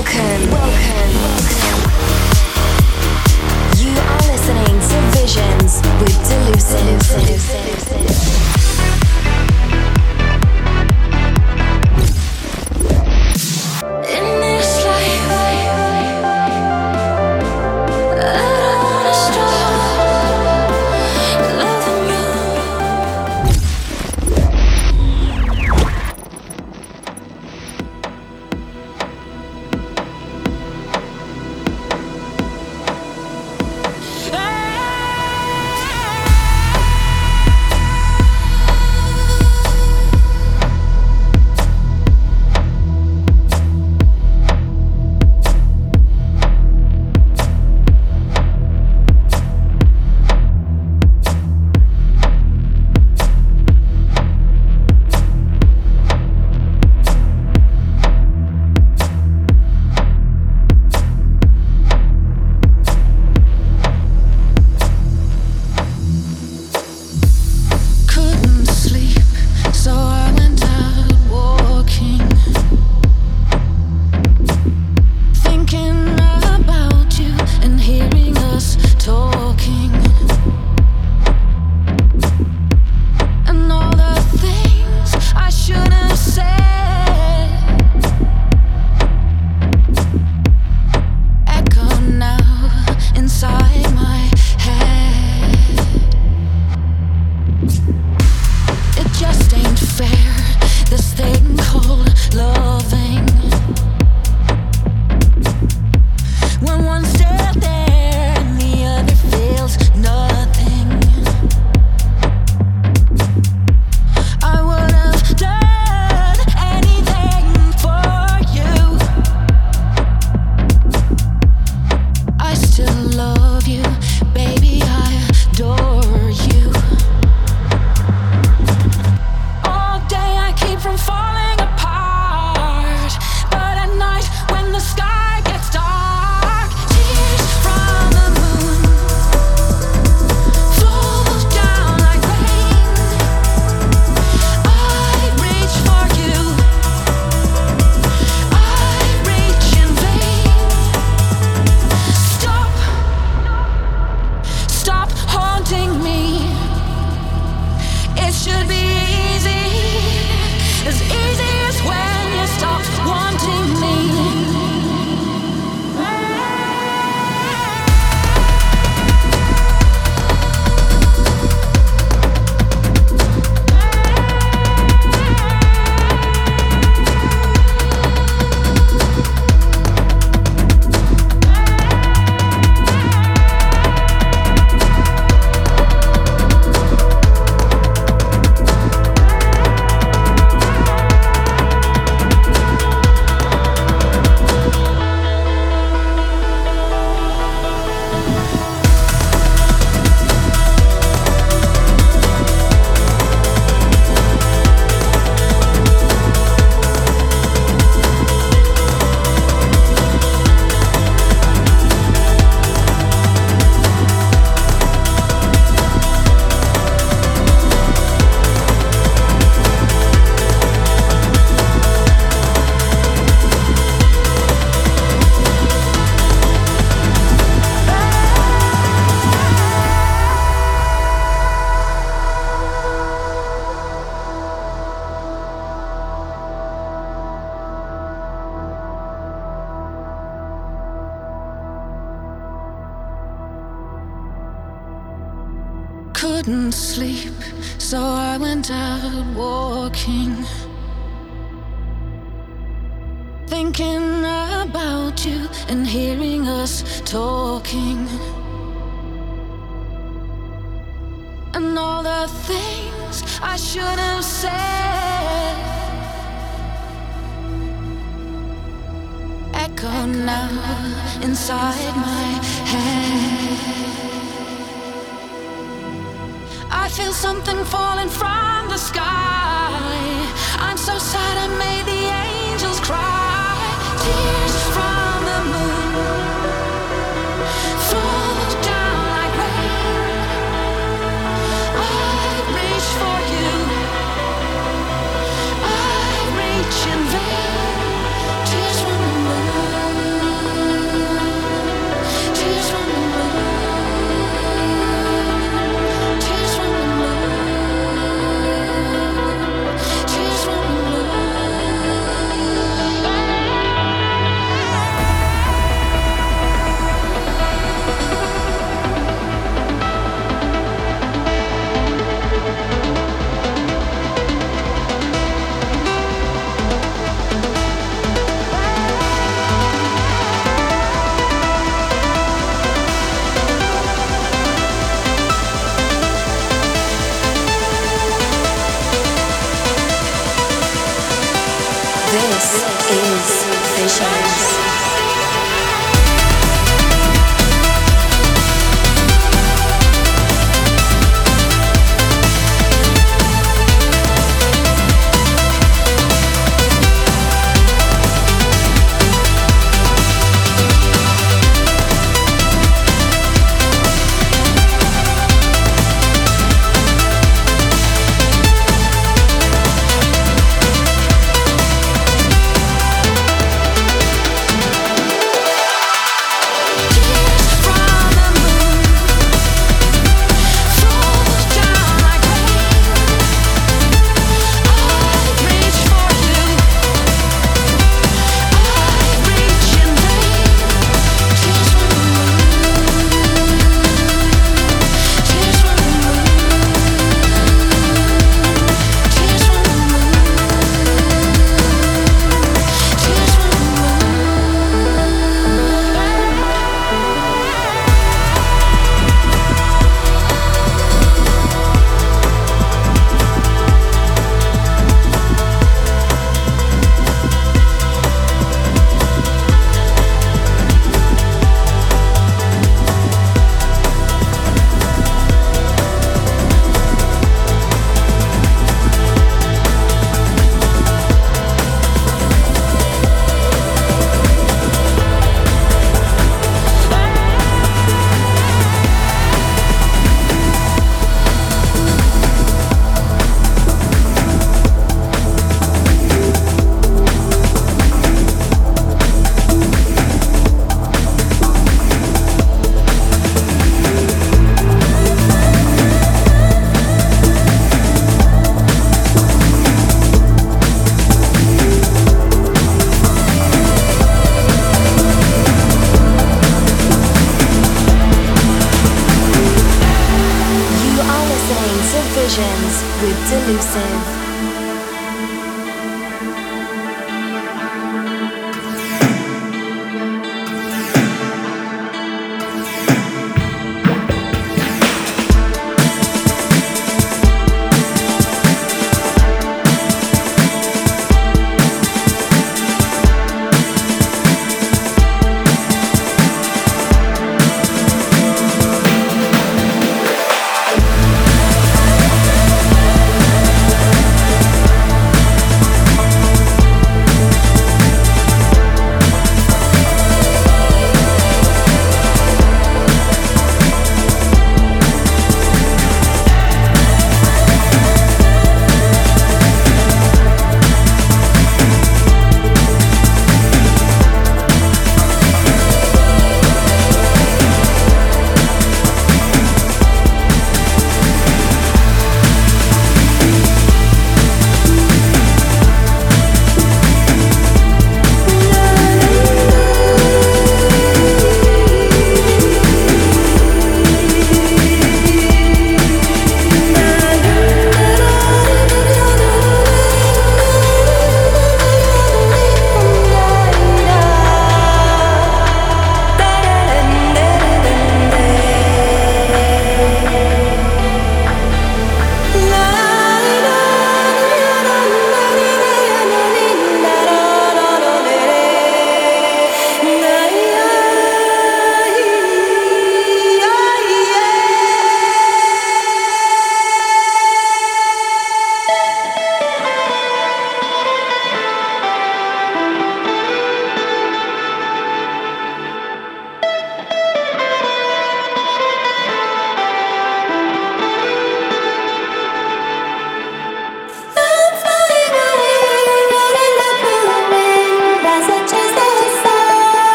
Welcome. Welcome. You are listening to Visions with Delusive.